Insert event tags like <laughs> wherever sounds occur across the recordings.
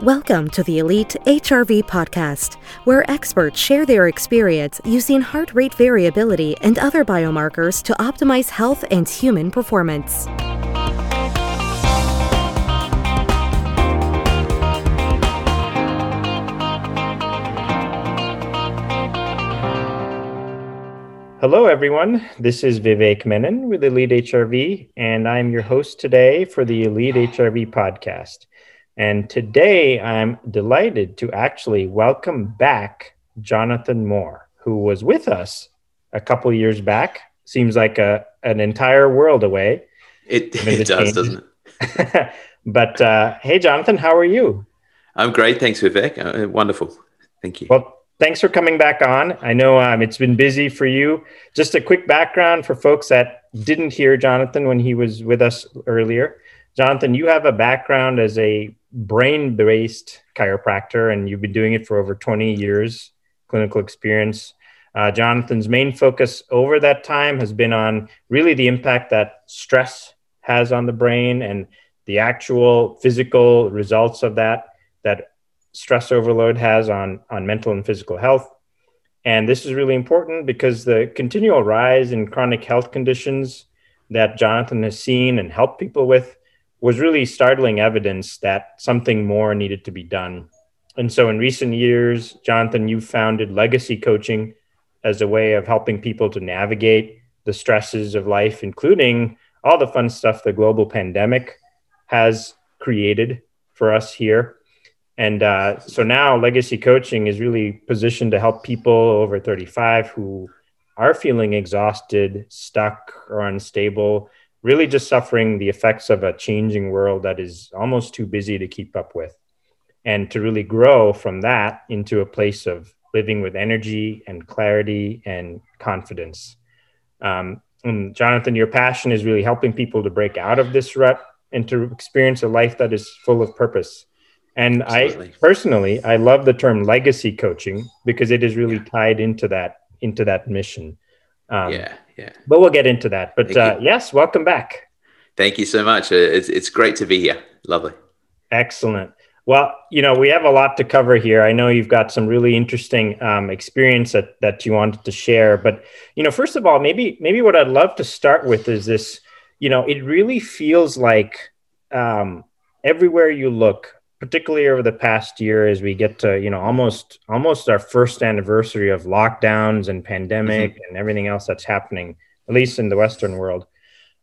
Welcome to the Elite HRV podcast, where experts share their experience using heart rate variability and other biomarkers to optimize health and human performance. Hello, everyone. This is Vivek Menon with Elite HRV, and I'm your host today for the Elite HRV podcast. And today I'm delighted to actually welcome back Jonathan Moore, who was with us a couple years back. Seems like a, an entire world away. It, it does, doesn't it? <laughs> but uh, hey, Jonathan, how are you? I'm great. Thanks, Vivek. Uh, wonderful. Thank you. Well, thanks for coming back on. I know um, it's been busy for you. Just a quick background for folks that didn't hear Jonathan when he was with us earlier. Jonathan, you have a background as a brain based chiropractor, and you've been doing it for over 20 years, clinical experience. Uh, Jonathan's main focus over that time has been on really the impact that stress has on the brain and the actual physical results of that, that stress overload has on, on mental and physical health. And this is really important because the continual rise in chronic health conditions that Jonathan has seen and helped people with was really startling evidence that something more needed to be done. And so in recent years, Jonathan, you founded Legacy Coaching as a way of helping people to navigate the stresses of life, including all the fun stuff the global pandemic has created for us here. And uh, so now Legacy Coaching is really positioned to help people over 35 who are feeling exhausted, stuck, or unstable really just suffering the effects of a changing world that is almost too busy to keep up with. And to really grow from that into a place of living with energy and clarity and confidence. Um, and Jonathan, your passion is really helping people to break out of this rut and to experience a life that is full of purpose. And Absolutely. I personally, I love the term legacy coaching because it is really yeah. tied into that into that mission. Um, yeah, yeah. But we'll get into that. But uh, yes, welcome back. Thank you so much. Uh, it's, it's great to be here. Lovely. Excellent. Well, you know, we have a lot to cover here. I know you've got some really interesting um, experience that, that you wanted to share. But, you know, first of all, maybe maybe what I'd love to start with is this, you know, it really feels like um, everywhere you look, particularly over the past year as we get to you know almost almost our first anniversary of lockdowns and pandemic mm-hmm. and everything else that's happening at least in the western world.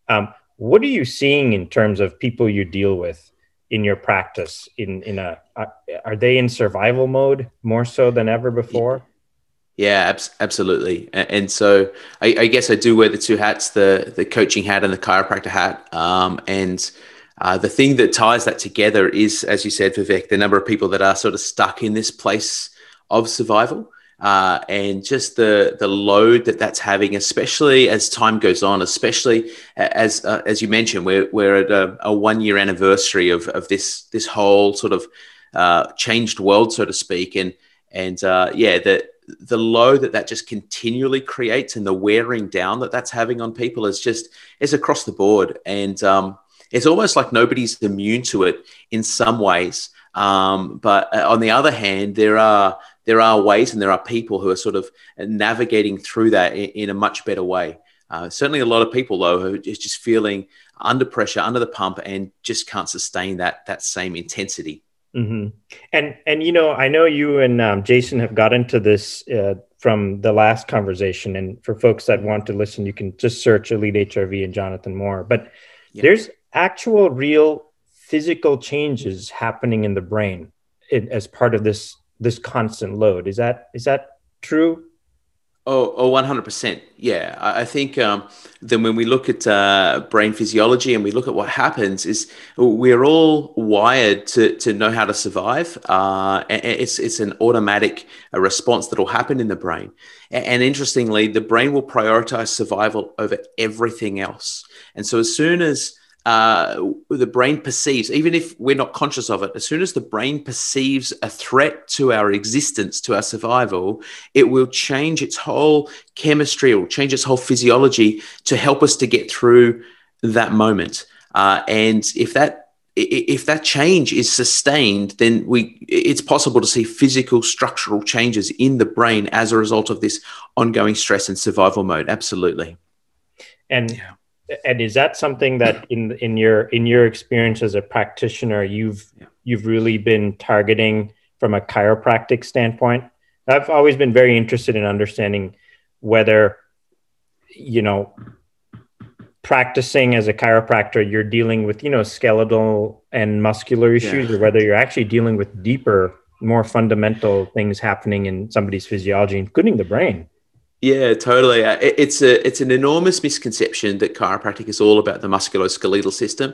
Um, what are you seeing in terms of people you deal with in your practice in in a are they in survival mode more so than ever before? Yeah abs- absolutely. And, and so I, I, guess i do wear the two hats the the coaching hat and the chiropractor hat. Um, and uh, the thing that ties that together is, as you said, Vivek, the number of people that are sort of stuck in this place of survival. Uh, and just the the load that that's having, especially as time goes on, especially as uh, as you mentioned, we're we're at a, a, one year anniversary of of this this whole sort of uh, changed world, so to speak, and and uh, yeah, the the load that that just continually creates and the wearing down that that's having on people is just is across the board, and um, it's almost like nobody's immune to it in some ways. Um, but uh, on the other hand, there are there are ways and there are people who are sort of navigating through that in, in a much better way. Uh, certainly, a lot of people though who are just feeling under pressure, under the pump, and just can't sustain that that same intensity. Mm-hmm. And and you know, I know you and um, Jason have got into this uh, from the last conversation. And for folks that want to listen, you can just search Elite HRV and Jonathan Moore. But yep. there's actual real physical changes happening in the brain as part of this this constant load is that is that true Oh, oh 100%. Yeah. I, I think um, then when we look at uh, brain physiology and we look at what happens is we're all wired to, to know how to survive. Uh, it's, it's an automatic uh, response that will happen in the brain. And, and interestingly, the brain will prioritize survival over everything else. And so as soon as uh, the brain perceives, even if we're not conscious of it, as soon as the brain perceives a threat to our existence, to our survival, it will change its whole chemistry, it will change its whole physiology to help us to get through that moment. Uh, and if that if that change is sustained, then we it's possible to see physical structural changes in the brain as a result of this ongoing stress and survival mode. Absolutely. And yeah. And is that something that in in your in your experience as a practitioner you've yeah. you've really been targeting from a chiropractic standpoint? I've always been very interested in understanding whether you know practicing as a chiropractor you're dealing with you know skeletal and muscular issues yeah. or whether you're actually dealing with deeper more fundamental things happening in somebody's physiology including the brain yeah totally. Uh, it's a it's an enormous misconception that chiropractic is all about the musculoskeletal system.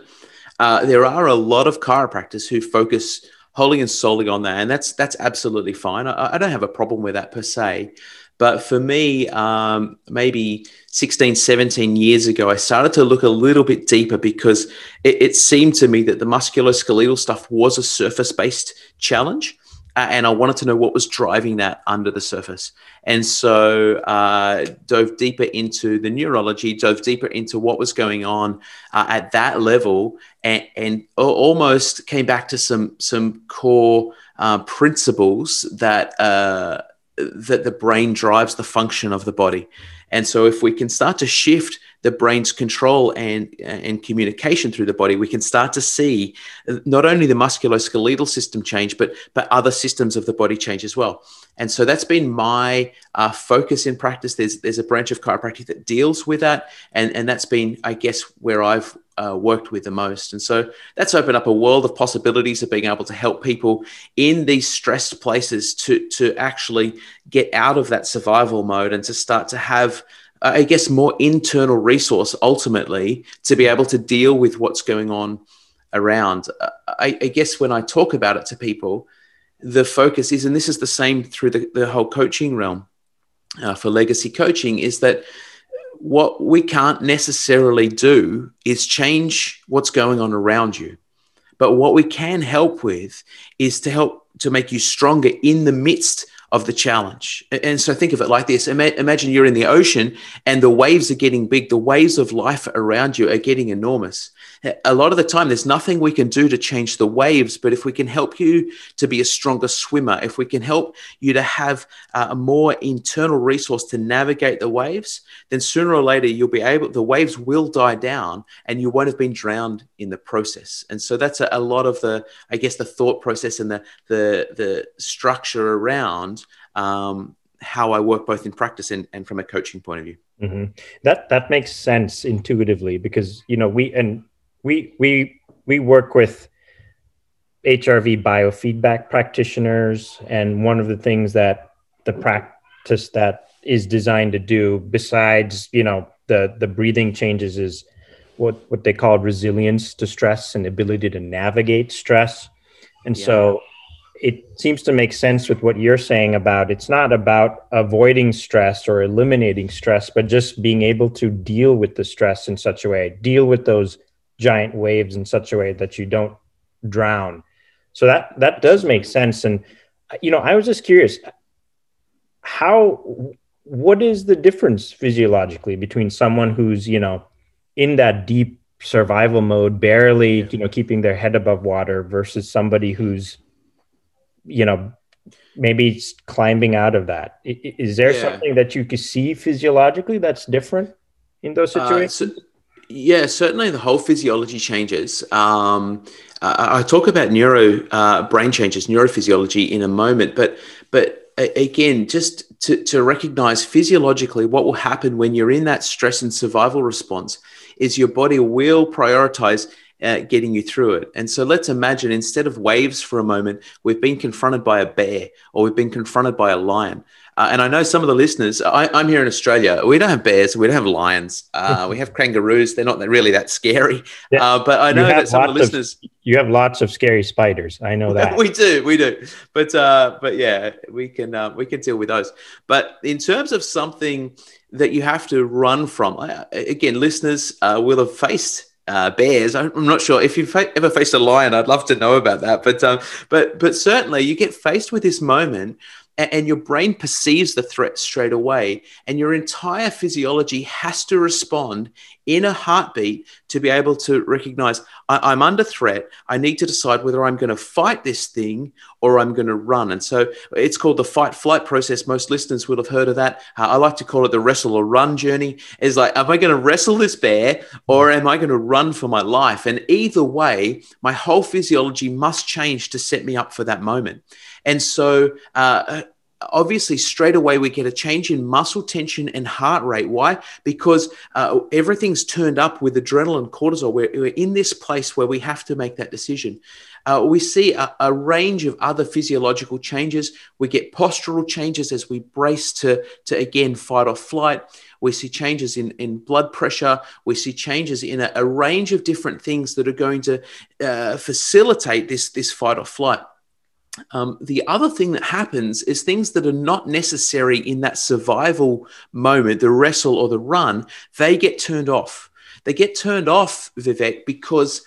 Uh, there are a lot of chiropractors who focus wholly and solely on that and that's that's absolutely fine. I, I don't have a problem with that per se but for me, um, maybe 16, 17 years ago, I started to look a little bit deeper because it, it seemed to me that the musculoskeletal stuff was a surface based challenge. Uh, and I wanted to know what was driving that under the surface. And so uh, dove deeper into the neurology, dove deeper into what was going on uh, at that level, and, and, almost came back to some some core uh, principles that uh, that the brain drives the function of the body. And so, if we can start to shift the brain's control and, and communication through the body, we can start to see not only the musculoskeletal system change, but, but other systems of the body change as well. And so, that's been my uh, focus in practice. There's, there's a branch of chiropractic that deals with that. And, and that's been, I guess, where I've uh, worked with the most. And so that's opened up a world of possibilities of being able to help people in these stressed places to, to actually get out of that survival mode and to start to have, uh, I guess, more internal resource ultimately to be able to deal with what's going on around. Uh, I, I guess when I talk about it to people, the focus is, and this is the same through the, the whole coaching realm uh, for legacy coaching, is that what we can't necessarily do is change what's going on around you. But what we can help with is to help to make you stronger in the midst of the challenge. And so think of it like this. Imagine you're in the ocean and the waves are getting big, the waves of life around you are getting enormous a lot of the time there's nothing we can do to change the waves but if we can help you to be a stronger swimmer if we can help you to have uh, a more internal resource to navigate the waves then sooner or later you'll be able the waves will die down and you won't have been drowned in the process and so that's a, a lot of the i guess the thought process and the the the structure around um, how I work both in practice and, and from a coaching point of view. Mm-hmm. That that makes sense intuitively because you know we and we we we work with HRV biofeedback practitioners, and one of the things that the practice that is designed to do, besides you know the the breathing changes, is what what they call resilience to stress and ability to navigate stress. And yeah. so it seems to make sense with what you're saying about it's not about avoiding stress or eliminating stress, but just being able to deal with the stress in such a way, deal with those giant waves in such a way that you don't drown. So that that does make sense. And you know, I was just curious, how what is the difference physiologically between someone who's you know in that deep survival mode, barely you know keeping their head above water, versus somebody who's you know maybe climbing out of that? Is there yeah. something that you can see physiologically that's different in those situations? Uh, so- yeah, certainly the whole physiology changes. Um, I, I, talk about neuro uh, brain changes, neurophysiology in a moment, but but again, just to, to recognize physiologically what will happen when you're in that stress and survival response is your body will prioritize uh, getting you through it. And so let's imagine instead of waves for a moment, we've been confronted by a bear or we've been confronted by a lion. Uh, and I know some of the listeners, I, am here in Australia. We don't have bears, we don't have lions. Uh, <laughs> we have kangaroos. They're not really that scary. Uh, but I know that some of the listeners. Of, you have lots of scary spiders. I know <laughs> that. we do, we do. But uh, but yeah, we can uh, we can deal with those. But in terms of something that you have to run from, again, listeners will have faced uh, bears. I'm not sure if you've ever faced a lion. I'd love to know about that. But um, but but certainly you get faced with this moment and your brain perceives the threat straight away and your entire physiology has to respond in a heartbeat to be able to recognize I, am under threat. I need to decide whether I'm going to fight this thing or I'm going to run. And so it's called the fight flight process. Most listeners will have heard of that. Uh, I like to call it the wrestle or run journey. Is like, am I going to wrestle this bear or am I going to run for my life? And either way, my whole physiology must change to set me up for that moment. And so, uh, obviously straight away we get a change in muscle tension and heart rate. Why? Because uh, everything's turned up with adrenaline cortisol. We're, we're, in this place where we have to make that decision. Uh, we see a, a, range of other physiological changes. We get postural changes as we brace to, to again fight or flight. We see changes in, in blood pressure. We see changes in a, a range of different things that are going to uh, facilitate this, this fight or flight um, the other thing that happens is things that are not necessary in that survival moment, the wrestle or the run, they get turned off. They get turned off, Vivek, because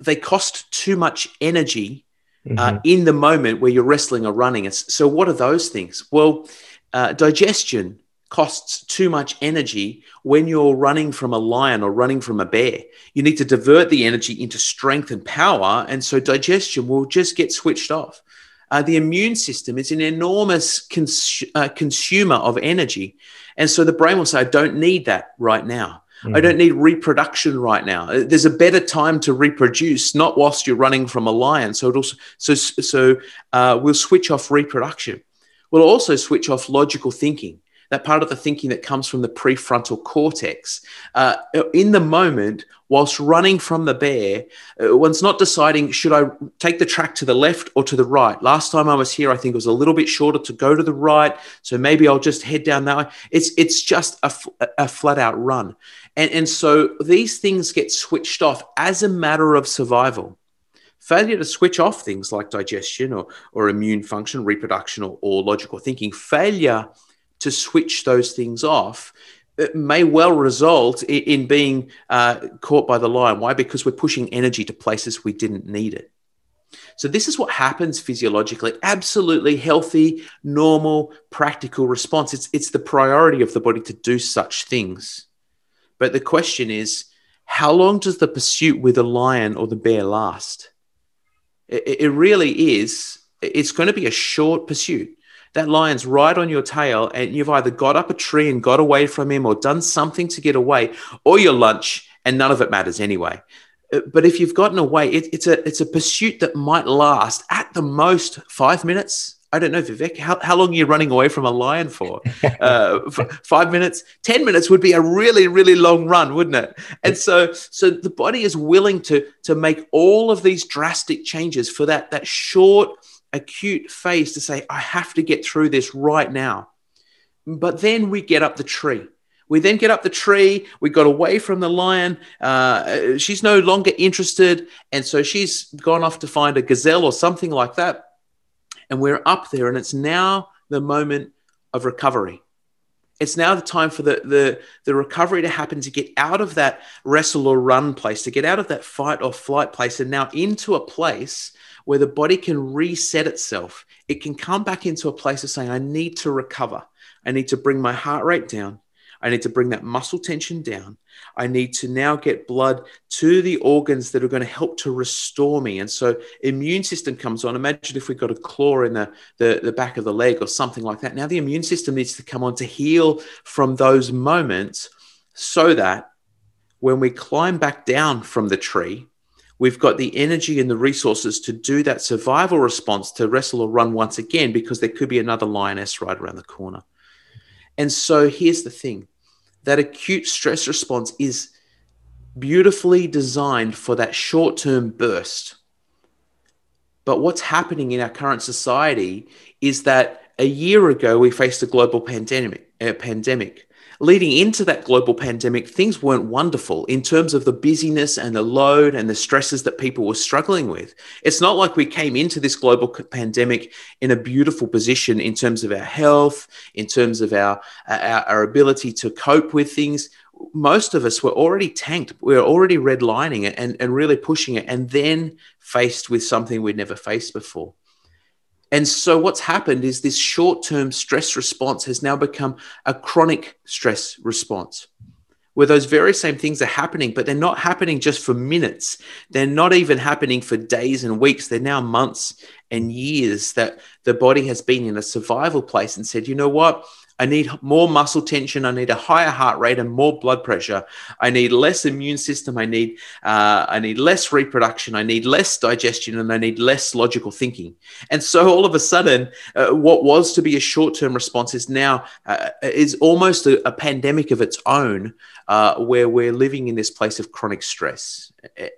they cost too much energy uh, mm-hmm. uh, in the moment where you're wrestling or running. So, what are those things? Well, uh, digestion, costs too much energy when you're running from a lion or running from a bear. You need to divert the energy into strength and power. And so digestion will just get switched off. Uh, the immune system is an enormous cons- uh, consumer of energy. And so the brain will say, I don't need that right now. Mm-hmm. I don't need reproduction right now. Uh, there's a better time to reproduce, not whilst you're running from a lion. So it also, so so uh, we'll switch off reproduction. We'll also switch off logical thinking that part of the thinking that comes from the prefrontal cortex. Uh, in the moment, whilst running from the bear, uh, one's not deciding, should I take the track to the left or to the right? Last time I was here, I think it was a little bit shorter to go to the right. So maybe I'll just head down that way. It's, it's just a, a flat out run. And, and so these things get switched off as a matter of survival failure to switch off things like digestion or, or immune function, reproduction, or, or logical thinking, failure to switch those things off it may well result in being uh, caught by the lion. Why? Because we're pushing energy to places we didn't need it. So, this is what happens physiologically. Absolutely healthy, normal, practical response. It's, it's the priority of the body to do such things. But the question is how long does the pursuit with the lion or the bear last? It, it really is. It's going to be a short pursuit that lion's right on your tail and you've either got up a tree and got away from him or done something to get away or your lunch and none of it matters anyway uh, but if you've gotten away it, it's a it's a pursuit that might last at the most five minutes I don't know, Vivek, how, how long are you running away from a lion for? <laughs> Uh, five minutes, 10 minutes would be a really, really long run, wouldn't it? And so, so the body is willing to, to make all of these drastic changes for that, that short acute phase to say, I have to get through this right now. But then we get up the tree. We then get up the tree. We got away from the lion. Uh, she's no longer interested. And so she's gone off to find a gazelle or something like that. And we're up there, and it's now the moment of recovery. It's now the time for the, the, the recovery to happen to get out of that wrestle or run place, to get out of that fight or flight place, and now into a place where the body can reset itself. It can come back into a place of saying, I need to recover. I need to bring my heart rate down. I need to bring that muscle tension down. I need to now get blood to the organs that are going to help to restore me. And so immune system comes on. Imagine if we've got a claw in the, the, the back of the leg or something like that. Now the immune system needs to come on to heal from those moments so that when we climb back down from the tree, we've got the energy and the resources to do that survival response to wrestle or run once again because there could be another lioness right around the corner. And so here's the thing that acute stress response is beautifully designed for that short term burst. But what's happening in our current society is that a year ago we faced a global pandemic. A pandemic leading into that global pandemic, things weren't wonderful in terms of the busyness and the load and the stresses that people were struggling with. It's not like we came into this global pandemic in a beautiful position in terms of our health, in terms of our, our, our ability to cope with things most of us were already tanked. We were already redlining it and, and really pushing it, and then faced with something we'd never faced before. And so, what's happened is this short term stress response has now become a chronic stress response. where those very same things are happening, but they're not happening just for minutes. They're not even happening for days and weeks. They're now months and years that the body has been in a survival place and said, you know what? I need more muscle tension. I need a higher heart rate and more blood pressure. I need less immune system. I need uh, I need less reproduction. I need less digestion, and I need less logical thinking. And so all of a sudden, uh, what was to be a short term response is now uh, is almost a, a, pandemic of its own, uh, where we're living in this place of chronic stress.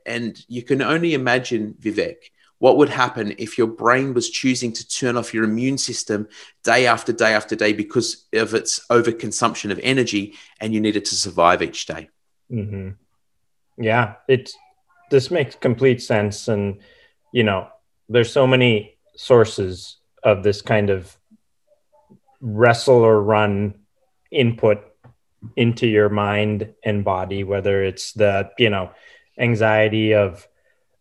And you can only imagine, Vivek what would happen if your brain was choosing to turn off your immune system day after day after day because of its overconsumption of energy and you needed to survive each day? Mm-hmm. Yeah, it this makes complete sense. And, you know, there's so many sources of this kind of wrestle or run input into your mind and body, whether it's the, you know, anxiety of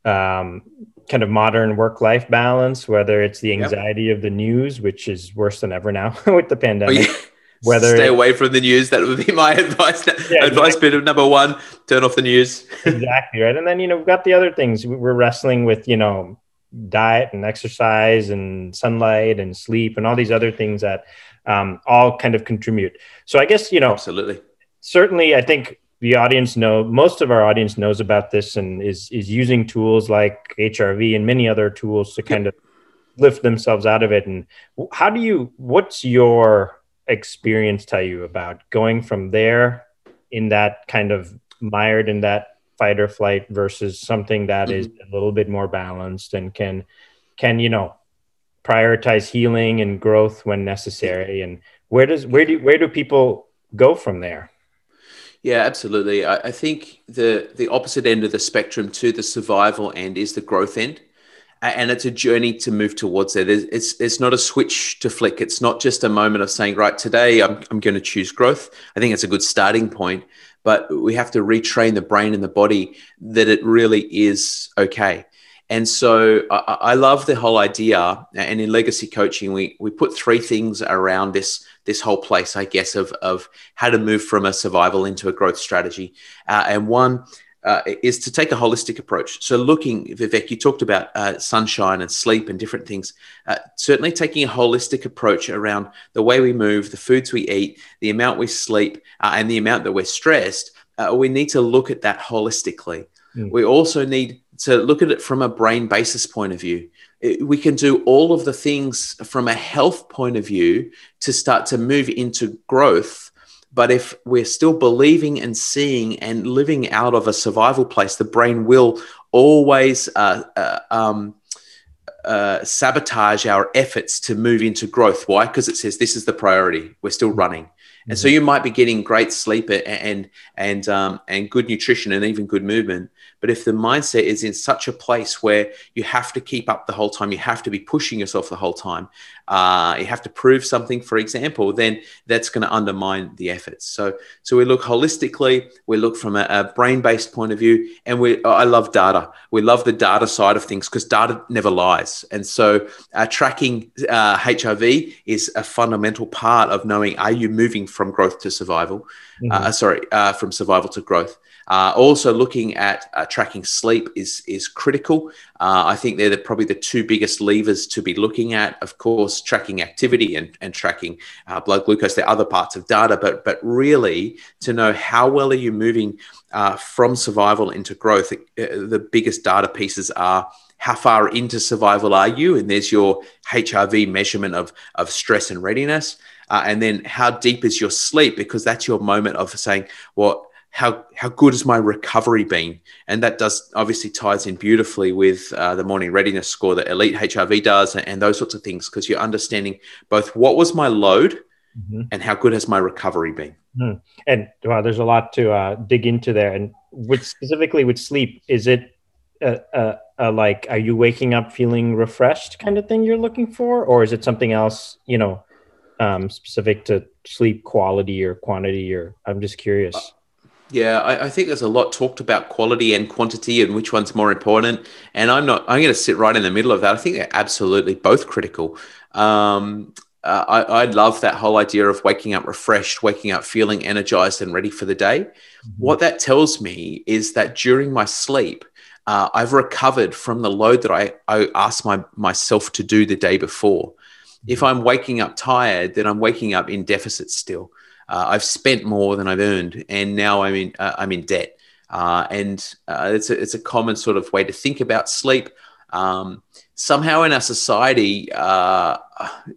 um, kind of modern work life balance, whether it's the anxiety yep. of the news, which is worse than ever now <laughs> with the pandemic. Oh, yeah. <laughs> Whether stay away from the news, that would be my <laughs> advice. Yeah, advice exactly. bit of number one: turn off the news. exactly right, and then you know we've got the other things. We're wrestling with you know diet and exercise and sunlight and sleep and all these other things that um, all kind of contribute. So I guess you know absolutely. Certainly, I think the audience know most of our audience knows about this and is is using tools like HRV and many other tools to kind of lift themselves out of it. And how do you? What's your experience tell you about going from there in that kind of mired in that fight or flight versus something that mm-hmm. is a little bit more balanced and can can you know prioritize healing and growth when necessary and where does where do where do people go from there yeah, absolutely. I, I, think the the opposite end of the spectrum to the survival end is the growth end, and it's a journey to move towards it. It's it's not a switch to flick. It's not just a moment of saying, right, today I'm I'm going to choose growth. I think it's a good starting point, but we have to retrain the brain and the body that it really is okay. And so I, I love the whole idea. And in legacy coaching, we we put three things around this this whole place, I guess, of, of how to move from a survival into a growth strategy. Uh, and one uh, is to take a holistic approach. So, looking, Vivek, you talked about uh, sunshine and sleep and different things. Uh, certainly, taking a holistic approach around the way we move, the foods we eat, the amount we sleep, uh, and the amount that we're stressed. Uh, we need to look at that holistically. Mm. We also need to look at it from a brain basis point of view we can do all of the things from a health point of view to start to move into growth. But if we're still believing and seeing and living out of a survival place, the brain will always uh, uh, um, uh, sabotage our efforts to move into growth. Why? Because it says this is the priority. We're still running. And so mm-hmm. you might be getting great sleep and and um, and good nutrition and even good movement, but if the mindset is in such a place where you have to keep up the whole time, you have to be pushing yourself the whole time, uh, you have to prove something, for example, then that's going to undermine the efforts. So, so we look holistically, we look from a, a brain-based point of view, and we I love data. We love the data side of things because data never lies, and so uh, tracking uh, HRV is a fundamental part of knowing are you moving from growth to survival. Mm-hmm. Uh, sorry, uh, from survival to growth. Uh, also, looking at uh, tracking sleep is is critical. Uh, I think they're the, probably the two biggest levers to be looking at. Of course, tracking activity and, and tracking uh, blood glucose. There are other parts of data, but but really to know how well are you moving uh, from survival into growth. Uh, the biggest data pieces are how far into survival are you, and there's your HRV measurement of of stress and readiness. and then how deep is your sleep because that's your moment of saying well how how good has my recovery been? And that does obviously ties in beautifully with uh, the morning readiness score that Elite HRV does, and, and those sorts of things because you're understanding both what was my load mm-hmm. and how good has my recovery been. Mm. And wow, there's a lot to uh, dig into there. And with specifically with sleep, is it a, like are you waking up feeling refreshed kind of thing you're looking for, or is it something else? You know. Um, specific to sleep quality or quantity or i'm just curious yeah, I, I, think there's a lot talked about quality and quantity and which one's more important. And I'm not, I'm going to sit right in the middle of that. I think they're absolutely both critical. Um, uh, I, I, love that whole idea of waking up refreshed, waking up feeling energized and ready for the day. Mm-hmm. What that tells me is that during my sleep, uh, I've recovered from the load that I, I asked my, myself to do the day before. Mm-hmm. If I'm waking up tired, then I'm waking up in deficit still. Uh, I've spent more than I've earned, and now I'm in uh, I'm in debt. Uh, and uh, it's a it's a common sort of way to think about sleep. Um, somehow in our society, uh,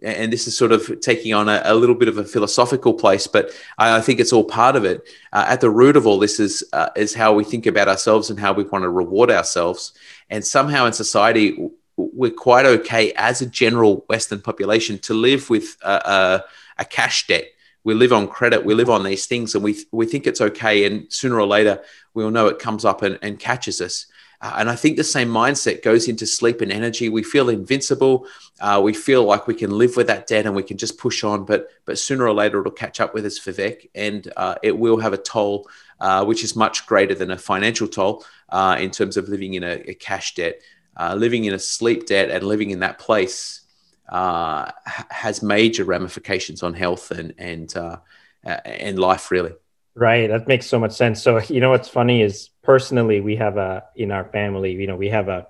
and this is sort of taking on a, a, little bit of a philosophical place, but I, I think it's all part of it. Uh, at the root of all this is is how we think about ourselves and how we want to reward ourselves. And somehow in society, we're quite okay as a general Western population to live with a, a, a cash debt. We live on credit. We live on these things, and we we think it's okay. And sooner or later, we'll know it comes up and, and catches us. Uh, and I think the same mindset goes into sleep and energy. We feel invincible. Uh, we feel like we can live with that debt and we can just push on. But but sooner or later, it'll catch up with us, Vivek, and uh, it will have a toll, uh, which is much greater than a financial toll uh, in terms of living in a, a cash debt. Uh, living in a sleep debt and living in that place has major ramifications on health and and uh, and life, really. Right. That makes so much sense. So, you know, what's funny is personally, we have a, in our family, you know, we have a,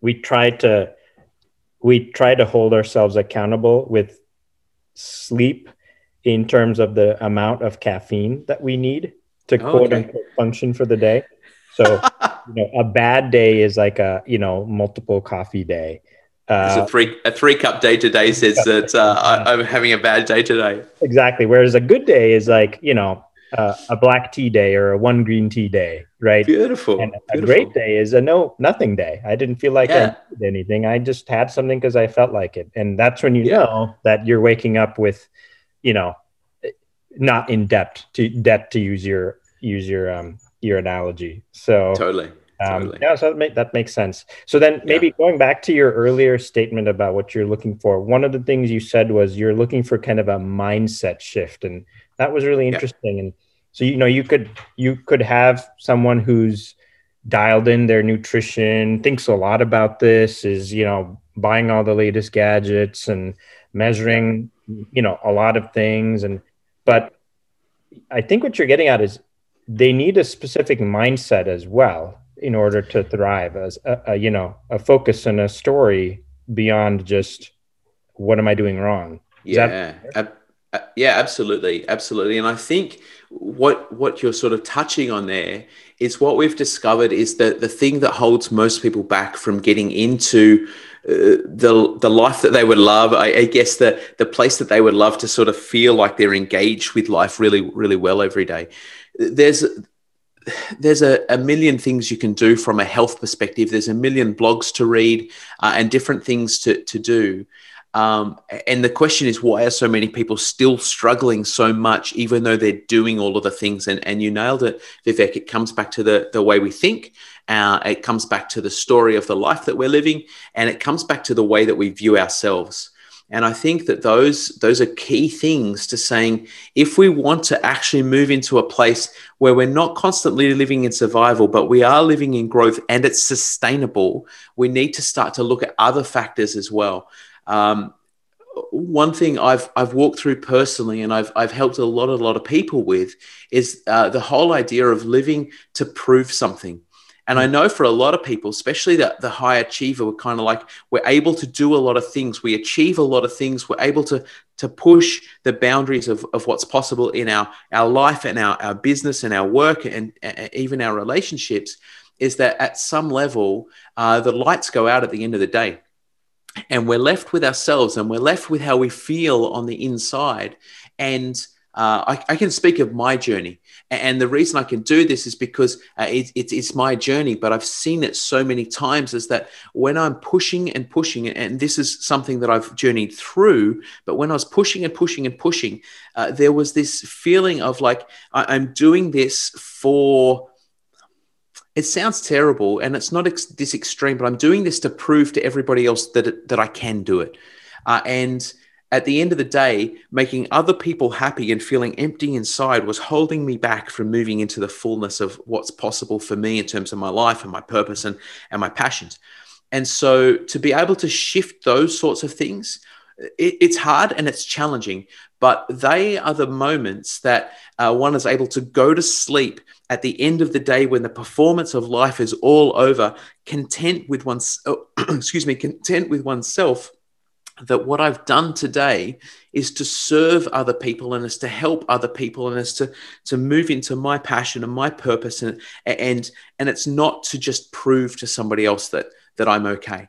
we try to, we try to hold ourselves accountable with sleep in terms of the amount of caffeine that we need to oh, quote okay. unquote function for the day. So, <laughs> you know, a bad day is like a, you know, multiple coffee day. Uh, a three a three cup day today says that uh, I, I'm having a bad day today. Exactly. Whereas a good day is like you know uh, a black tea day or a one green tea day, right? Beautiful. And a Beautiful. great day is a no nothing day. I didn't feel like yeah. I did anything. I just had something because I felt like it, and that's when you yeah. know that you're waking up with, you know, not in debt to debt to use your use your um your analogy. So totally. Um, totally. Yeah, so that, make, that makes sense. So then, maybe yeah. going back to your earlier statement about what you're looking for, one of the things you said was you're looking for kind of a mindset shift, and that was really interesting. Yeah. And so you know, you could you could have someone who's dialed in their nutrition, thinks a lot about this, is you know buying all the latest gadgets and measuring you know a lot of things, and but I think what you're getting at is they need a specific mindset as well in order to thrive as a, a you know a focus and a story beyond just what am I doing wrong. Is yeah, ab- yeah, absolutely, absolutely. And I think what what you're sort of touching on there is what we've discovered is that the thing that holds most people back from getting into uh, the the life that they would love. I, I, guess the the place that they would love to sort of feel like they're engaged with life really really well every day. There's there's a, a million things you can do from a health perspective. There's a million blogs to read uh, and different things to to do. Um, and the question is, why are so many people still struggling so much, even though they're doing all of the things? And, and you nailed it, Vivek. It comes back to the, the way we think. Uh, it comes back to the story of the life that we're living. And it comes back to the way that we view ourselves. And I think that those those are key things to saying if we want to actually move into a place where we're not constantly living in survival, but we are living in growth and it's sustainable, we need to start to look at other factors as well. Um, one thing I've I've walked through personally, and I've I've helped a lot a lot of people with, is uh, the whole idea of living to prove something. And I know for a lot of people, especially the, the high achiever, we're kind of like we're able to do a lot of things. We achieve a lot of things. We're able to to push the boundaries of, of what's possible in our, our life and our, our business and our work and, and even our relationships. Is that at some level, uh, the lights go out at the end of the day and we're left with ourselves and we're left with how we feel on the inside. And uh, I, I, can speak of my journey. And the reason I can do this is because uh, it, it, it's my journey, but I've seen it so many times is that when I'm pushing and pushing, and this is something that I've journeyed through, but when I was pushing and pushing and pushing, uh, there was this feeling of like, I, I'm doing this for it sounds terrible and it's not ex- this extreme, but I'm doing this to prove to everybody else that it, that I can do it. Uh, and at the end of the day, making other people happy and feeling empty inside was holding me back from moving into the fullness of what's possible for me in terms of my life and my purpose and, and my passions. And so to be able to shift those sorts of things it, it's hard and it's challenging, but they are the moments that uh, one is able to go to sleep at the end of the day when the performance of life is all over, content with one's, oh, <clears throat> excuse me, content with oneself that what I've done today is to serve other people and is to help other people and is to to move into my passion and my purpose and and and it's not to just prove to somebody else that that I'm okay.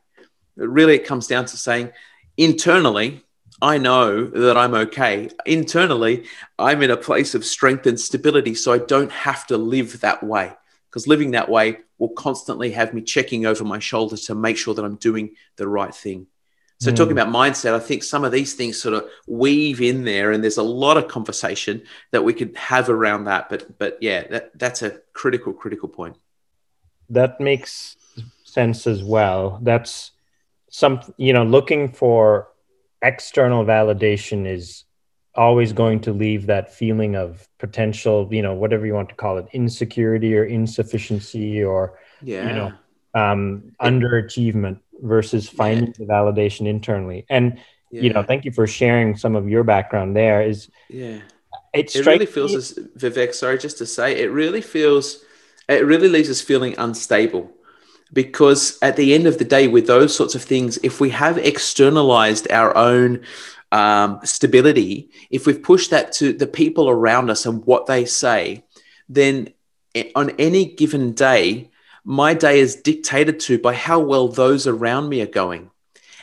Really, it comes down to saying internally, I know that I'm okay. Internally, I'm in a place of strength and stability, so I don't have to live that way because living that way will constantly have me checking over my shoulder to make sure that I'm doing the right thing. So, mm. talking about mindset, I think some of these things sort of weave in there, and there's a lot of conversation that we could have around that. But, but yeah, that, that's a critical, critical point. That makes sense as well. That's some, you know, looking for external validation is always going to leave that feeling of potential, you know, whatever you want to call it, insecurity or insufficiency or, yeah. you know, um, underachievement versus finding yeah. the validation internally. And yeah. you know, thank you for sharing some of your background there. Is yeah, it, it really feels as Vivek. Sorry, just to say, it really feels, it really leaves us feeling unstable. Because at the end of the day, with those sorts of things, if we have externalized our own um, stability, if we've pushed that to the people around us and what they say, then on any given day, my day is dictated to by how well those around me are going.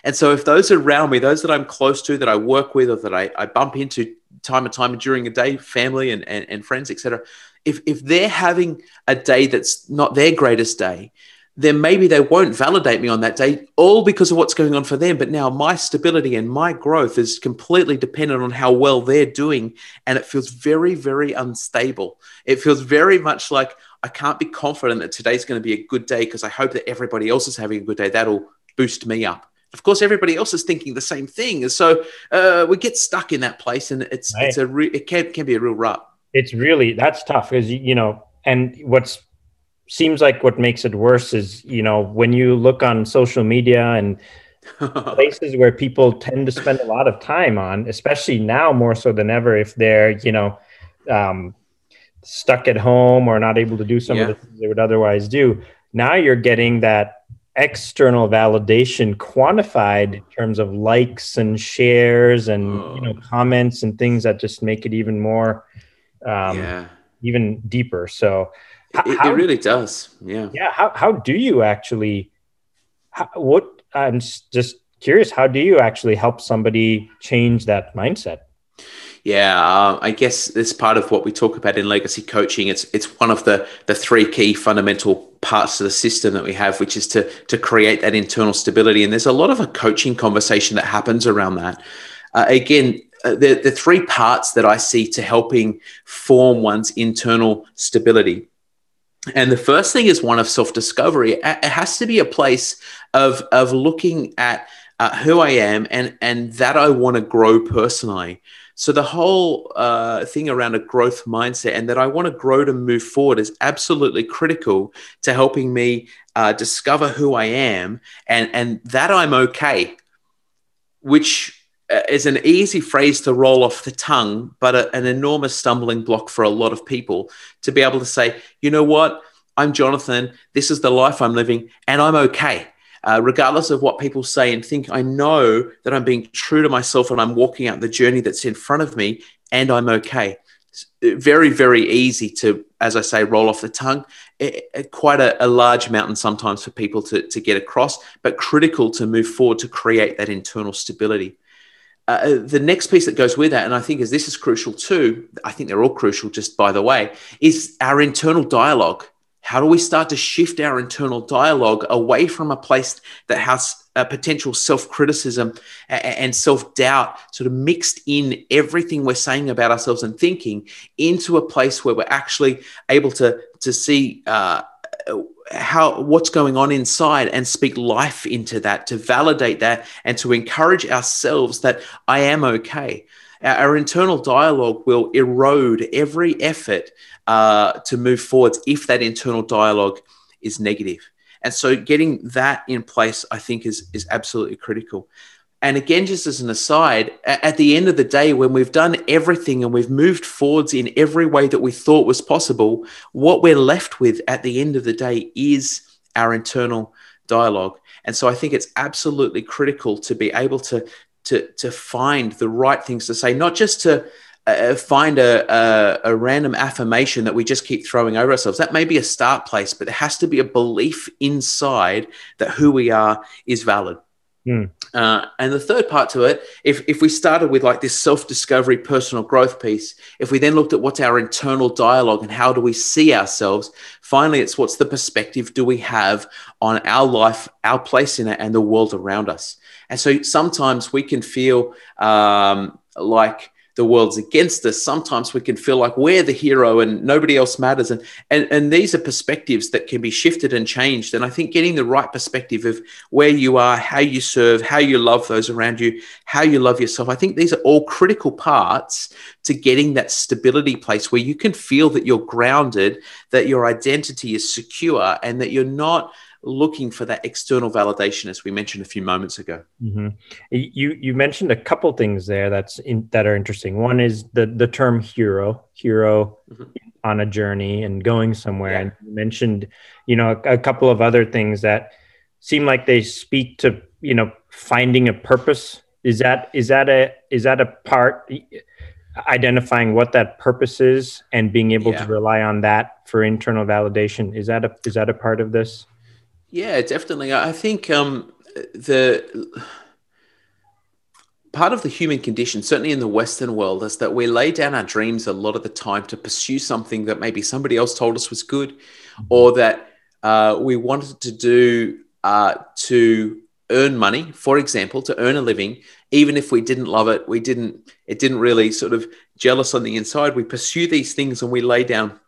And so, if those around me, those that I'm close to, that I work with, or that I, I bump into time and time during a day, family and, and, and friends, etc., if, if they're having a day that's not their greatest day, then maybe they won't validate me on that day, all because of what's going on for them. But now my stability and my growth is completely dependent on how well they're doing. And it feels very, very unstable. It feels very much like I can't be confident that today's going to be a good day because I hope that everybody else is having a good day. That'll boost me up. Of course, everybody else is thinking the same thing, and so uh, we get stuck in that place, and it's right. it's a re- it can can be a real rut. It's really that's tough because you know, and what's seems like what makes it worse is you know when you look on social media and <laughs> places where people tend to spend a lot of time on, especially now more so than ever, if they're you know um, stuck at home or not able to do some yeah. of the things they would otherwise do. Now you're getting that external validation quantified in terms of likes and shares and oh. you know comments and things that just make it even more um, yeah. even deeper. So it, how, it, really does. Yeah. Yeah. How, how do you actually, how, what I'm just curious, how do you actually help somebody change that mindset? Yeah, uh, I guess this part of what we talk about in legacy coaching. It's it's one of the the three key fundamental parts of the system that we have, which is to to create that internal stability. And there's a lot of a coaching conversation that happens around that. Uh, again, uh, the the three parts that I see to helping form one's internal stability. And the first thing is one of self discovery. It has to be a place of of looking at uh, who I am and and that I want to grow personally. So the whole uh, thing around a growth mindset and that I want to grow to move forward is absolutely critical to helping me uh, discover who I am and and that I'm okay, which uh, is an easy phrase to roll off the tongue, but a, an enormous stumbling block for a lot of people to be able to say, you know what, I'm Jonathan. This is the life I'm living, and I'm okay uh, regardless of what people say and think, I know that I'm being true to myself and I'm walking out the journey that's in front of me and I'm okay. very, very easy to, as I say, roll off the tongue. It, it, quite a, a, large mountain sometimes for people to, to get across, but critical to move forward to create that internal stability. Uh, uh the next piece that goes with that, and I think as this is crucial too, I think they're all crucial just by the way, is our internal dialogue. How do we start to shift our internal dialogue away from a place that has a potential self criticism and self doubt sort of mixed in everything we're saying about ourselves and thinking into a place where we're actually able to, to see uh, how what's going on inside and speak life into that to validate that and to encourage ourselves that I am okay. Our, our internal dialogue will erode every effort uh, to move forwards if that internal dialogue is negative. And so getting that in place, I think, is, is absolutely critical. And again, just as an aside, at the end of the day, when we've done everything and we've moved forwards in every way that we thought was possible, what we're left with at the end of the day is our internal dialogue. And so I think it's absolutely critical to be able to to to find the right things to say, not just to uh, find a, a, a, random affirmation that we just keep throwing over ourselves. That may be a start place, but there has to be a belief inside that who we are is valid. Mm. Uh, and the third part to it, if, if we started with like this self discovery, personal growth piece, if we then looked at what's our internal dialogue and how do we see ourselves, finally, it's what's the perspective do we have on our life, our place in it, and the world around us. And so sometimes we can feel um, like the world's against us, sometimes we can feel like we're the hero and nobody else matters. And, and, and these are perspectives that can be shifted and changed. And I think getting the right perspective of where you are, how you serve, how you love those around you, how you love yourself, I think these are all critical parts to getting that stability place where you can feel that you're grounded, that your identity is secure, and that you're not looking for that external validation, as we mentioned a few moments ago. Mm-hmm. You you mentioned a couple things there that's in, that are interesting. One is the the term hero, hero mm-hmm. on a journey and going somewhere. Yeah. And you mentioned, you know, a, a couple of other things that seem like they speak to you know finding a purpose. Is that is that a is that a part? identifying what that purpose is and being able yeah. to rely on that for internal validation is that a is that a part of this yeah, definitely. I think um, the part of the human condition, certainly in the Western world, is that we lay down our dreams a lot of the time to pursue something that maybe somebody else told us was good, or that uh, we wanted to do uh, to earn money, for example, to earn a living, even if we didn't love it, we didn't, it didn't really sort of jealous on the inside. We pursue these things and we lay down,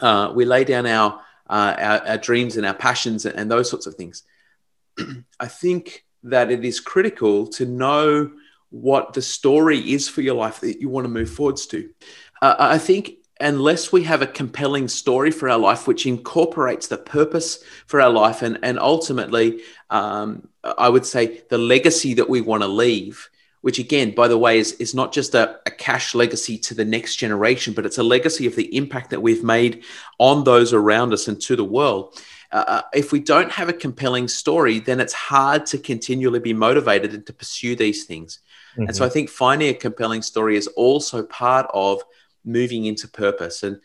uh, we lay down our uh, our, our, dreams and our passions and, and those sorts of things. <clears throat> I think that it is critical to know what the story is for your life that you want to move forwards to. Uh, I think unless we have a compelling story for our life which incorporates the purpose for our life and, and ultimately um, i would say the legacy that we want to leave which again, by the way, is, is not just a, a, cash legacy to the next generation, but it's a legacy of the impact that we've made on those around us and to the world. Uh, uh, if we don't have a compelling story, then it's hard to continually be motivated and to pursue these things. Mm-hmm. And so I think finding a compelling story is also part of moving into purpose. And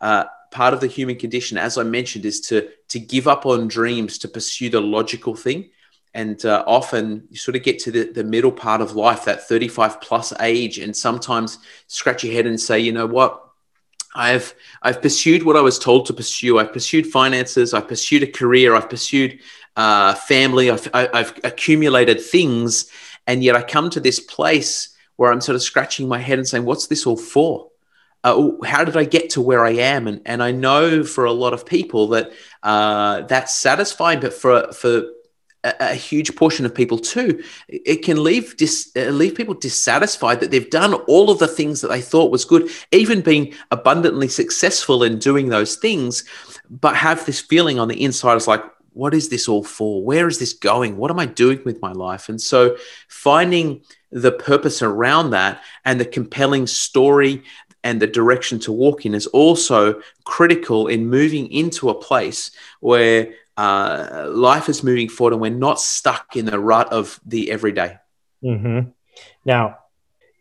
uh, part of the human condition, as I mentioned, is to to give up on dreams to pursue the logical thing and uh, often you sort of get to the, the middle part of life that 35 plus age and sometimes scratch your head and say you know what I've I've pursued what I was told to pursue. I've pursued finances. I've pursued a career. I've pursued uh, family. I've, I've accumulated things, and yet I come to this place where I'm sort of scratching my head and saying, "What's this all for? Uh, how did I get to where I am?" And and I know for a lot of people that uh, that's satisfying, but for for a, huge portion of people too. It can leave dis, uh, leave people dissatisfied that they've done all of the things that they thought was good, even being abundantly successful in doing those things, but have this feeling on the inside is like, what is this all for? Where is this going? What am I doing with my life? And so finding the purpose around that and the compelling story and the direction to walk in is also critical in moving into a place where uh, life is moving forward and we're not stuck in the rut of the everyday. Mm-hmm. Now,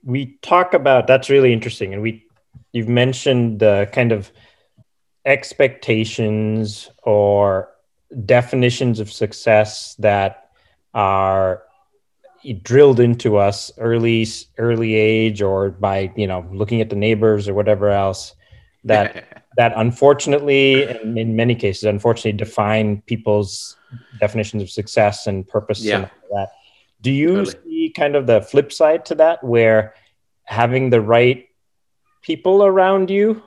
we talk about that's really interesting, and we you've mentioned the kind of expectations or definitions of success that are drilled into us early early age or by you know looking at the neighbors or whatever else that <laughs> that unfortunately, and in many cases, unfortunately, define people's definitions of success and purpose yeah. and that. Do you totally. see kind of the flip side to that, where having the right people around you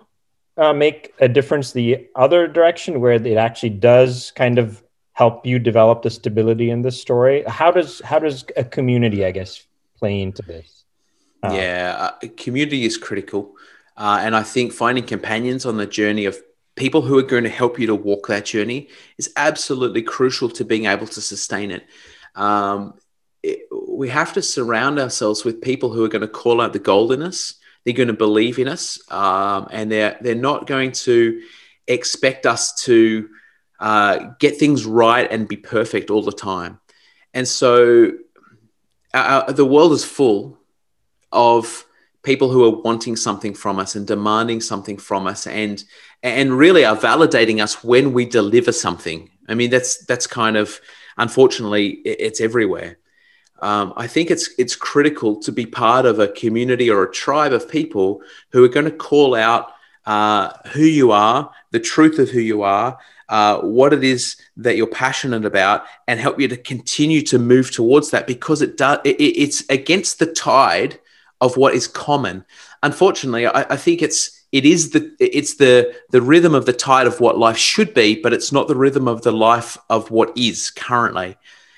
uh, make a difference the other direction, where it actually does kind of help you develop the stability in the story? How does how does a community, I guess, play into this? Uh, yeah, uh, community is critical. Uh, and I think finding companions on the journey of people who are going to help you to walk that journey is absolutely crucial to being able to sustain it. Um, it we have to surround ourselves with people who are going to call out the gold in us. They're going to believe in us, um, and they're they're not going to expect us to uh, get things right and be perfect all the time. And so, our, the world is full of people who are wanting something from us and demanding something from us, and and really are validating us when we deliver something. I mean, that's that's kind of unfortunately it's everywhere. Um, I think it's it's critical to be part of a community or a tribe of people who are going to call out uh, who you are, the truth of who you are, uh, what it is that you're passionate about, and help you to continue to move towards that because it does. It, it's against the tide of what is common. Unfortunately, I, I think it's it is the it's the the rhythm of the tide of what life should be but it's not the rhythm of the life of what is currently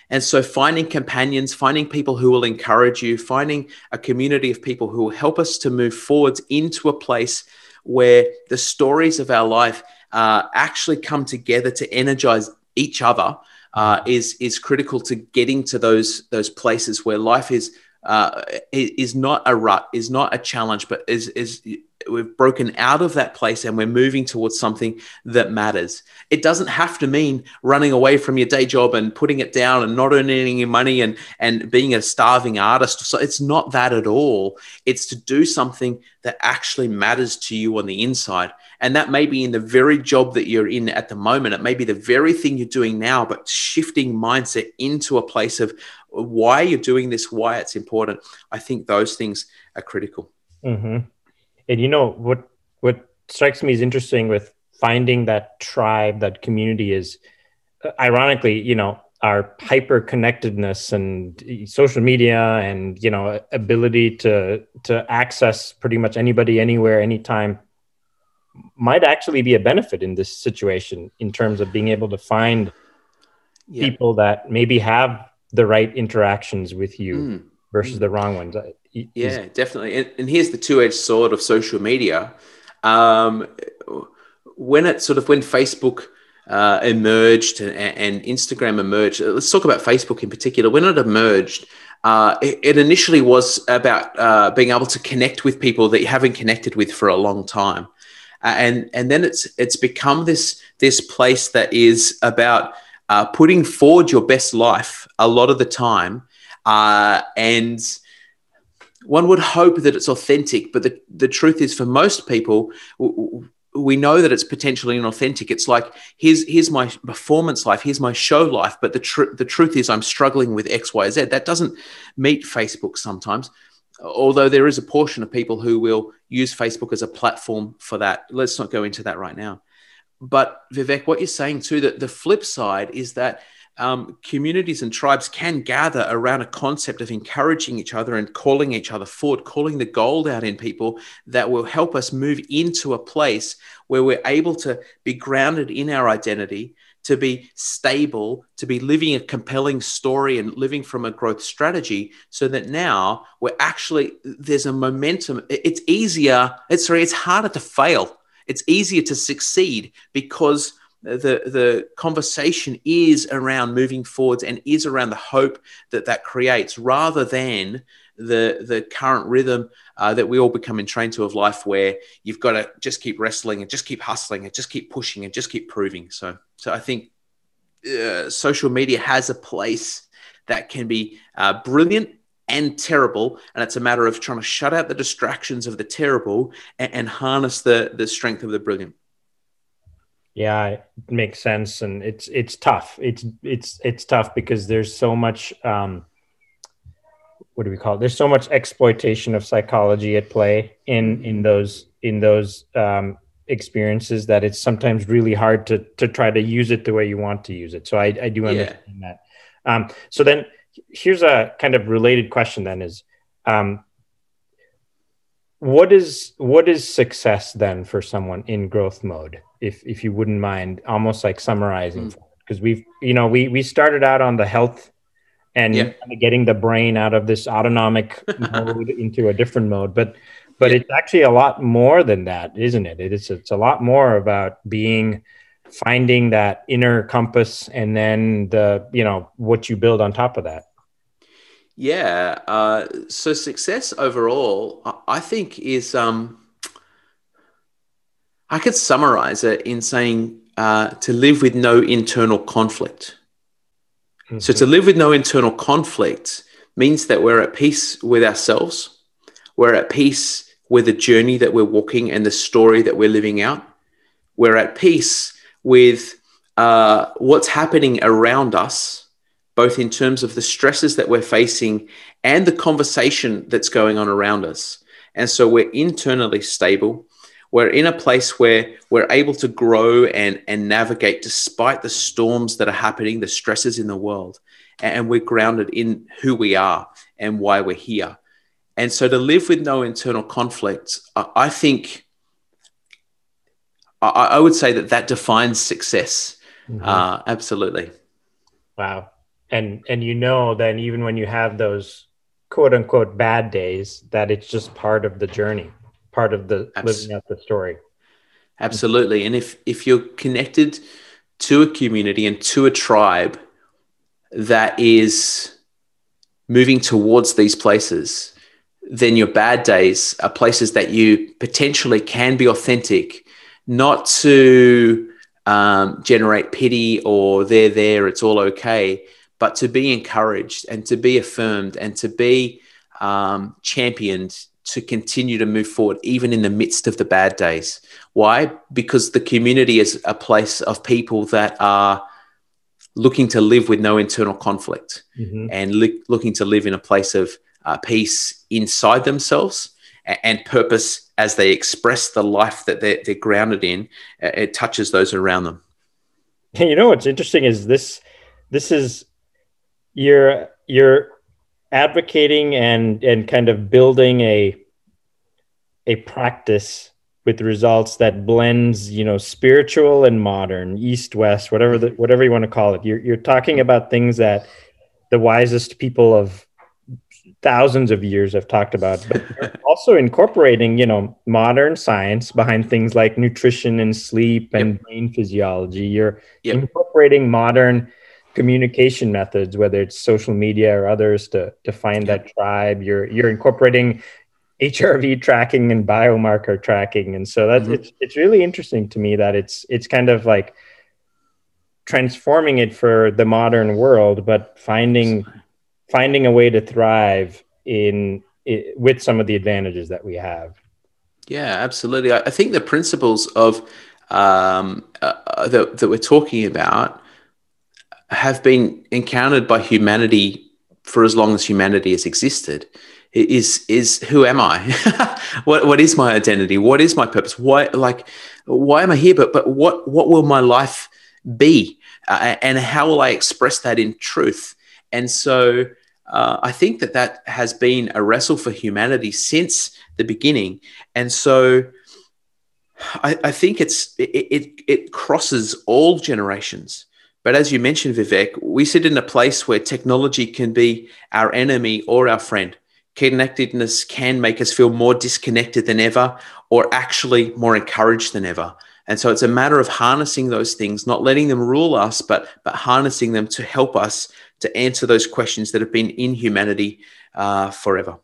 and so finding companions finding people who will encourage you finding a community of people who will help us to move forwards into a place where the stories of our life uh, actually come together to energize each other uh, is is critical to getting to those those places where life is uh, is not a rut, is not a challenge, but is is we've broken out of that place and we're moving towards something that matters. It doesn't have to mean running away from your day job and putting it down and not earning any money and and being a starving artist. So it's not that at all. It's to do something that actually matters to you on the inside. And that may be in the very job that you're in at the moment. It may be the very thing you're doing now, but shifting mindset into a place of why you're doing this, why it's important. I think those things are critical. Mm-hmm. And you know what what strikes me as interesting with finding that tribe, that community is uh, ironically, you know, our hyper connectedness and social media and you know ability to to access pretty much anybody anywhere anytime might actually be a benefit in this situation in terms of being able to find yeah. people that maybe have the right interactions with you mm. versus mm. the wrong ones yeah, definitely. And, and, here's the two-edged sword of social media. Um, when it sort of when Facebook uh, emerged and, and, Instagram emerged, let's talk about Facebook in particular. When it emerged, uh, it, it, initially was about uh, being able to connect with people that you haven't connected with for a long time, and and then it's it's become this this place that is about uh, putting forward your best life a lot of the time, uh, and one would hope that it's authentic, but the, the truth is, for most people, we know that it's potentially inauthentic. It's like here's here's my performance life, here's my show life, but the truth the truth is I'm struggling with X, Y, Z. That doesn't meet Facebook sometimes. Although there is a portion of people who will use Facebook as a platform for that. Let's not go into that right now. But Vivek, what you're saying too, that the flip side is that um, communities and tribes can gather around a concept of encouraging each other and calling each other forward, calling the gold out in people that will help us move into a place where we're able to be grounded in our identity, to be stable, to be living a compelling story and living from a growth strategy so that now we're actually, there's a momentum. It's easier, it's sorry, it's harder to fail. It's easier to succeed because the the conversation is around moving forwards and is around the hope that that creates rather than the the current rhythm uh, that we all become entrained to of life where you've got to just keep wrestling and just keep hustling and just keep pushing and just keep proving. So so i think uh, social media has a place that can be uh, brilliant and terrible and it's a matter of trying to shut out the distractions of the terrible and, and harness the the strength of the brilliant yeah, it makes sense, and it's it's tough. It's it's it's tough because there's so much. Um, what do we call it? There's so much exploitation of psychology at play in in those in those um, experiences that it's sometimes really hard to to try to use it the way you want to use it. So I I do understand yeah. that. Um, so then here's a kind of related question. Then is um, what is what is success then for someone in growth mode if if you wouldn't mind almost like summarizing because mm. we've you know we we started out on the health and yeah. getting the brain out of this autonomic <laughs> mode into a different mode but but yeah. it's actually a lot more than that isn't it it's it's a lot more about being finding that inner compass and then the you know what you build on top of that Yeah. Uh, so success overall, I think, is um, I could summarize it in saying uh, to live with no internal conflict. Mm-hmm. So to live with no internal conflict means that we're at peace with ourselves, we're at peace with the journey that we're walking and the story that we're living out. We're at peace with uh, what's happening around us both in terms of the stresses that we're facing and the conversation that's going on around us. And so we're internally stable. We're in a place where we're able to grow and, and navigate despite the storms that are happening, the stresses in the world. And we're grounded in who we are and why we're here. And so to live with no internal conflict, I think I, would say that that defines success. Mm-hmm. Uh, absolutely. Wow and and you know then even when you have those quote unquote bad days that it's just part of the journey part of the Abs- living out the story absolutely and if if you're connected to a community and to a tribe that is moving towards these places then your bad days are places that you potentially can be authentic not to um, generate pity or they're there it's all okay but to be encouraged and to be affirmed and to be um, championed to continue to move forward, even in the midst of the bad days. Why? Because the community is a place of people that are looking to live with no internal conflict mm-hmm. and li- looking to live in a place of uh, peace inside themselves and, purpose as they express the life that they're, they're grounded in. Uh, it touches those around them. <laughs> You know what's interesting is this. This is you're you're advocating and and kind of building a a practice with results that blends you know spiritual and modern east west whatever the, whatever you want to call it you're, you're talking about things that the wisest people of thousands of years have talked about but <laughs> also incorporating you know modern science behind things like nutrition and sleep and yep. brain physiology you're yep. incorporating modern communication methods, whether it's social media or others, to to find that tribe. You're you're incorporating HRV tracking and biomarker tracking, and so that's mm-hmm. it's it's really interesting to me that it's it's kind of like transforming it for the modern world, but finding finding a way to thrive in it, with some of the advantages that we have. Yeah, absolutely. I, I think the principles of um, uh, that, that we're talking about have been encountered by humanity for as long as humanity has existed is is who am I? <laughs> what what is my identity? What is my purpose? Why like why am I here? But but what what will my life be? Uh, and how will I express that in truth? And so uh, I think that that has been a wrestle for humanity since the beginning. And so I, I think it's it, it, it crosses all generations. But as you mentioned, Vivek, we sit in a place where technology can be our enemy or our friend. Connectedness can make us feel more disconnected than ever or actually more encouraged than ever. And so it's a matter of harnessing those things, not letting them rule us, but, but harnessing them to help us to answer those questions that have been in humanity uh, forever.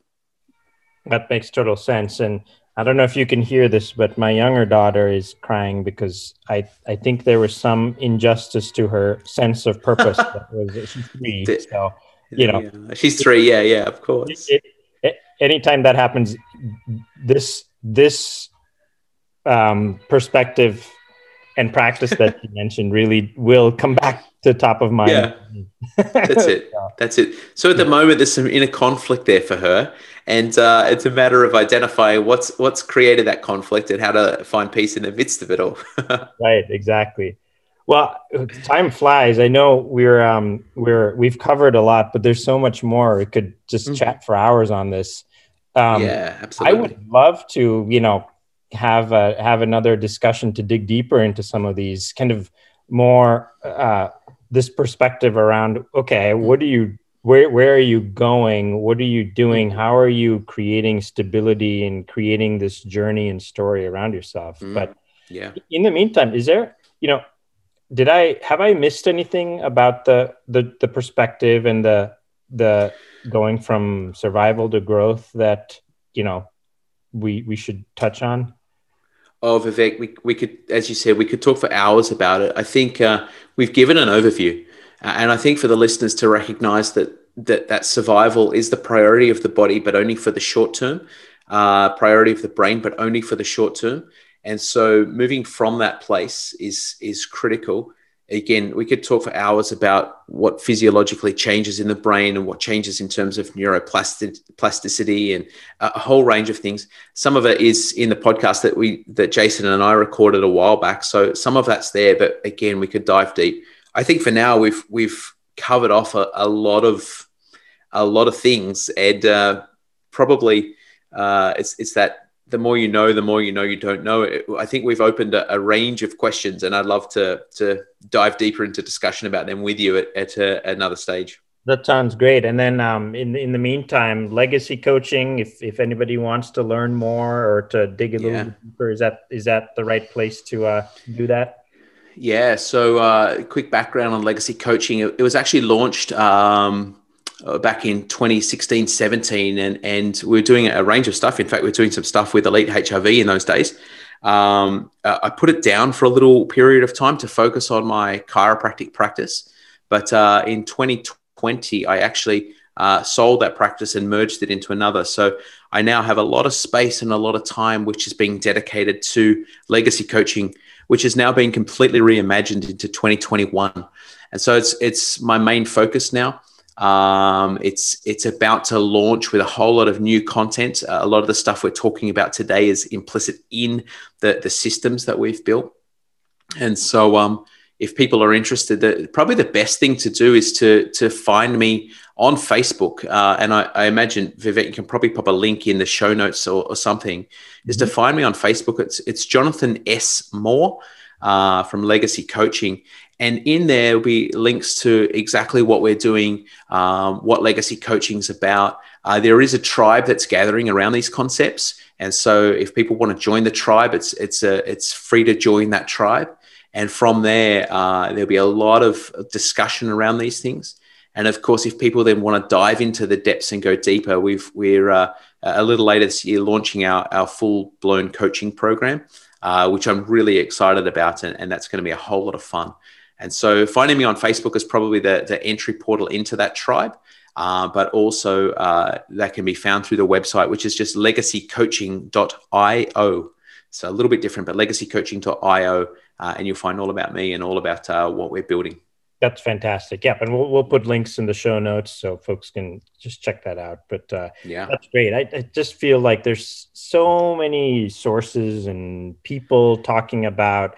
That makes total sense. And I don't know if you can hear this, but my younger daughter is crying because I, I think there was some injustice to her sense of purpose. that <laughs> was, she's three, so you know, yeah. she's three. Yeah, yeah, of course. It, it, anytime that happens, this this um, perspective and practice that you <laughs> mentioned really will come back to top of mind. Yeah, that's it. <laughs> That's it. So at the moment, there's some inner conflict there for her, and uh, it's a matter of identifying what's what's created that conflict and how to find peace in the midst of it all. <laughs> right. Exactly. Well, time flies. I know we're um, we're we've covered a lot, but there's so much more. We could just mm-hmm. chat for hours on this. Um, yeah, absolutely. I would love to, you know, have a, have another discussion to dig deeper into some of these kind of more uh, this perspective around okay what do you where where are you going? What are you doing? How are you creating stability and creating this journey and story around yourself? Mm, but yeah. in the meantime is there you know did i have i missed anything about the the the perspective and the the going from survival to growth that you know we we should touch on? Oh, Vivek, we, we could, as you said, we could talk for hours about it. I think uh, we've given an overview, and I think for the listeners to recognize that that that survival is the priority of the body, but only for the short term. Uh, priority of the brain, but only for the short term. And so, moving from that place is is critical again, we could talk for hours about what physiologically changes in the brain and what changes in terms of neuroplasticity and a whole range of things. Some of it is in the podcast that we that Jason and I recorded a while back. So some of that's there, but again, we could dive deep. I think for now we've we've covered off a, a lot of a lot of things, and uh, probably uh, it's it's that the more you know, the more you know you don't know. I think we've opened a, a, range of questions, and I'd love to to dive deeper into discussion about them with you at, at a, another stage. That sounds great. And then um, in in the meantime, legacy coaching. If if anybody wants to learn more or to dig a little yeah. deeper, is that is that the right place to uh, do that? Yeah. So, uh, quick background on legacy coaching. It, it was actually launched. Um, uh, back in 2016, 17, and, and we were doing a range of stuff. In fact, we were doing some stuff with Elite HRV in those days. Um, uh, I put it down for a little period of time to focus on my chiropractic practice. But uh, in 2020, I actually uh, sold that practice and merged it into another. So I now have a lot of space and a lot of time, which is being dedicated to legacy coaching, which is now being completely reimagined into 2021. And so it's it's my main focus now. Um, it's it's about to launch with a whole lot of new content. Uh, a lot of the stuff we're talking about today is implicit in the the systems that we've built. And so, um, if people are interested, the, probably the best thing to do is to to find me on Facebook. Uh, and I, I, imagine Vivek, you can probably pop a link in the show notes or, or something. Mm-hmm. Is to mm-hmm. find me on Facebook. It's it's Jonathan S Moore uh, from Legacy Coaching, and in there will be links to exactly what we're doing, um, what legacy coaching is about. Uh, there is a tribe that's gathering around these concepts, and so if people want to join the tribe, it's it's a, it's free to join that tribe. And from there, uh, there'll be a lot of discussion around these things. And of course, if people then want to dive into the depths and go deeper, we've we're uh, a little later this year launching our our full blown coaching program, uh, which I'm really excited about, and, and that's going to be a whole lot of fun. And so finding me on Facebook is probably the, the entry portal into that tribe. Uh, but also uh, that can be found through the website, which is just legacycoaching.io. So a little bit different, but legacycoaching.io, uh, and you'll find all about me and all about uh, what we're building. That's fantastic. Yeah, and we'll, we'll put links in the show notes so folks can just check that out. But uh, yeah, that's great. I, I just feel like there's so many sources and people talking about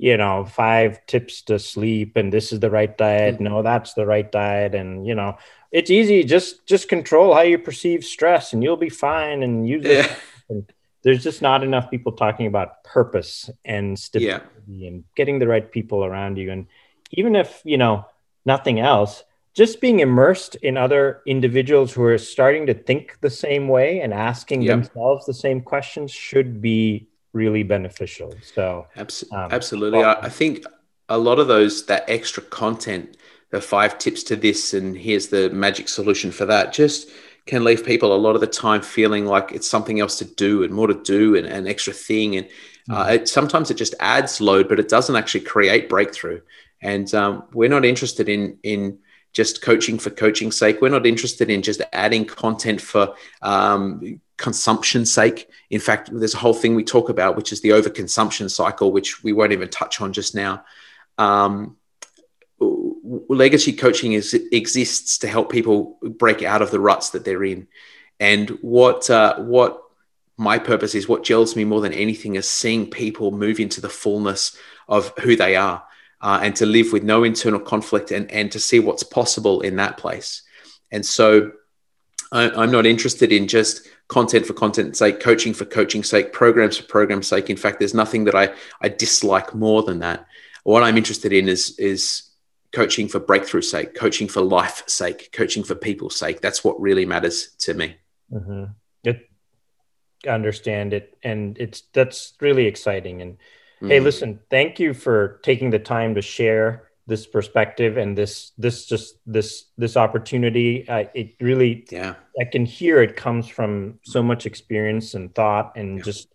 you know five tips to sleep and this is the right diet mm-hmm. no that's the right diet and you know it's easy just just control how you perceive stress and you'll be fine and use it yeah. <laughs> and there's just not enough people talking about purpose and stability yeah. and getting the right people around you and even if you know nothing else just being immersed in other individuals who are starting to think the same way and asking yep. themselves the same questions should be really beneficial. So um, absolutely, well, I, I think a lot of those that extra content, the five tips to this, and here's the magic solution for that, just can leave people a lot of the time feeling like it's something else to do and more to do and an extra thing. And uh, mm. it, sometimes it just adds load, but it doesn't actually create breakthrough. And um, we're not interested in in just coaching for coaching's sake. We're not interested in just adding content for um, consumption's sake. In fact, there's a whole thing we talk about, which is the overconsumption cycle, which we won't even touch on just now. Um, legacy coaching is exists to help people break out of the ruts that they're in. And what uh, what my purpose is, what gels me more than anything, is seeing people move into the fullness of who they are uh, and to live with no internal conflict and, and to see what's possible in that place. And so I, am not interested in just content for content's sake, coaching for coaching's sake, programs for program's sake. In fact, there's nothing that I, I dislike more than that. What I'm interested in is, is coaching for breakthrough sake, coaching for life sake, coaching for people's sake. That's what really matters to me. Mm-hmm. It, understand it. And it's, that's really exciting. And, Hey, mm-hmm. listen, thank you for taking the time to share this perspective and this this just this this opportunity uh, it really yeah i can hear it comes from so much experience and thought and yeah. just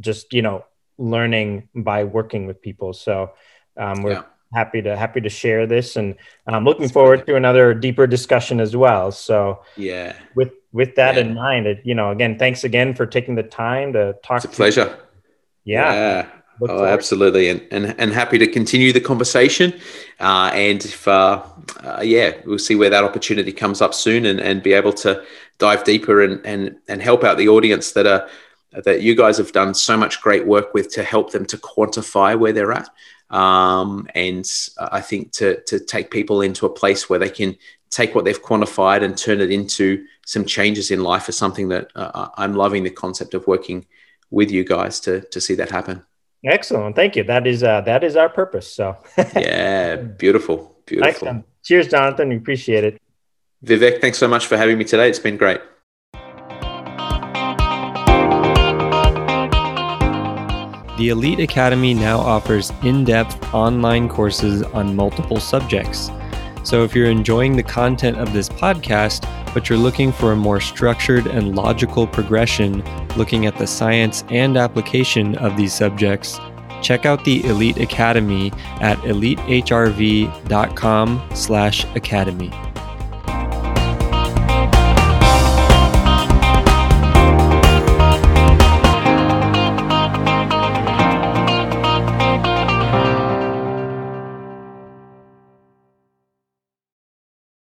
just you know learning by working with people so um, we're yeah. happy to happy to share this and i'm looking That's forward to another deeper discussion as well so yeah with with that yeah. in mind it, you know again thanks again for taking the time to talk it's a pleasure yeah. yeah oh, absolutely, and, and and happy to continue the conversation. Uh, and if uh, uh, yeah, we'll see where that opportunity comes up soon, and, and be able to dive deeper and and and help out the audience that are that you guys have done so much great work with to help them to quantify where they're at. Um, and I think to to take people into a place where they can take what they've quantified and turn it into some changes in life is something that uh, I'm loving the concept of working with you guys to to see that happen. Excellent. Thank you. That is uh, that is our purpose. So <laughs> yeah, beautiful, beautiful. Excellent. Cheers, Jonathan. We appreciate it. Vivek, thanks so much for having me today. It's been great. The Elite Academy now offers in depth online courses on multiple subjects. So if you're enjoying the content of this podcast, but you're looking for a more structured and logical progression looking at the science and application of these subjects, check out the Elite Academy at elitehrv.com/academy.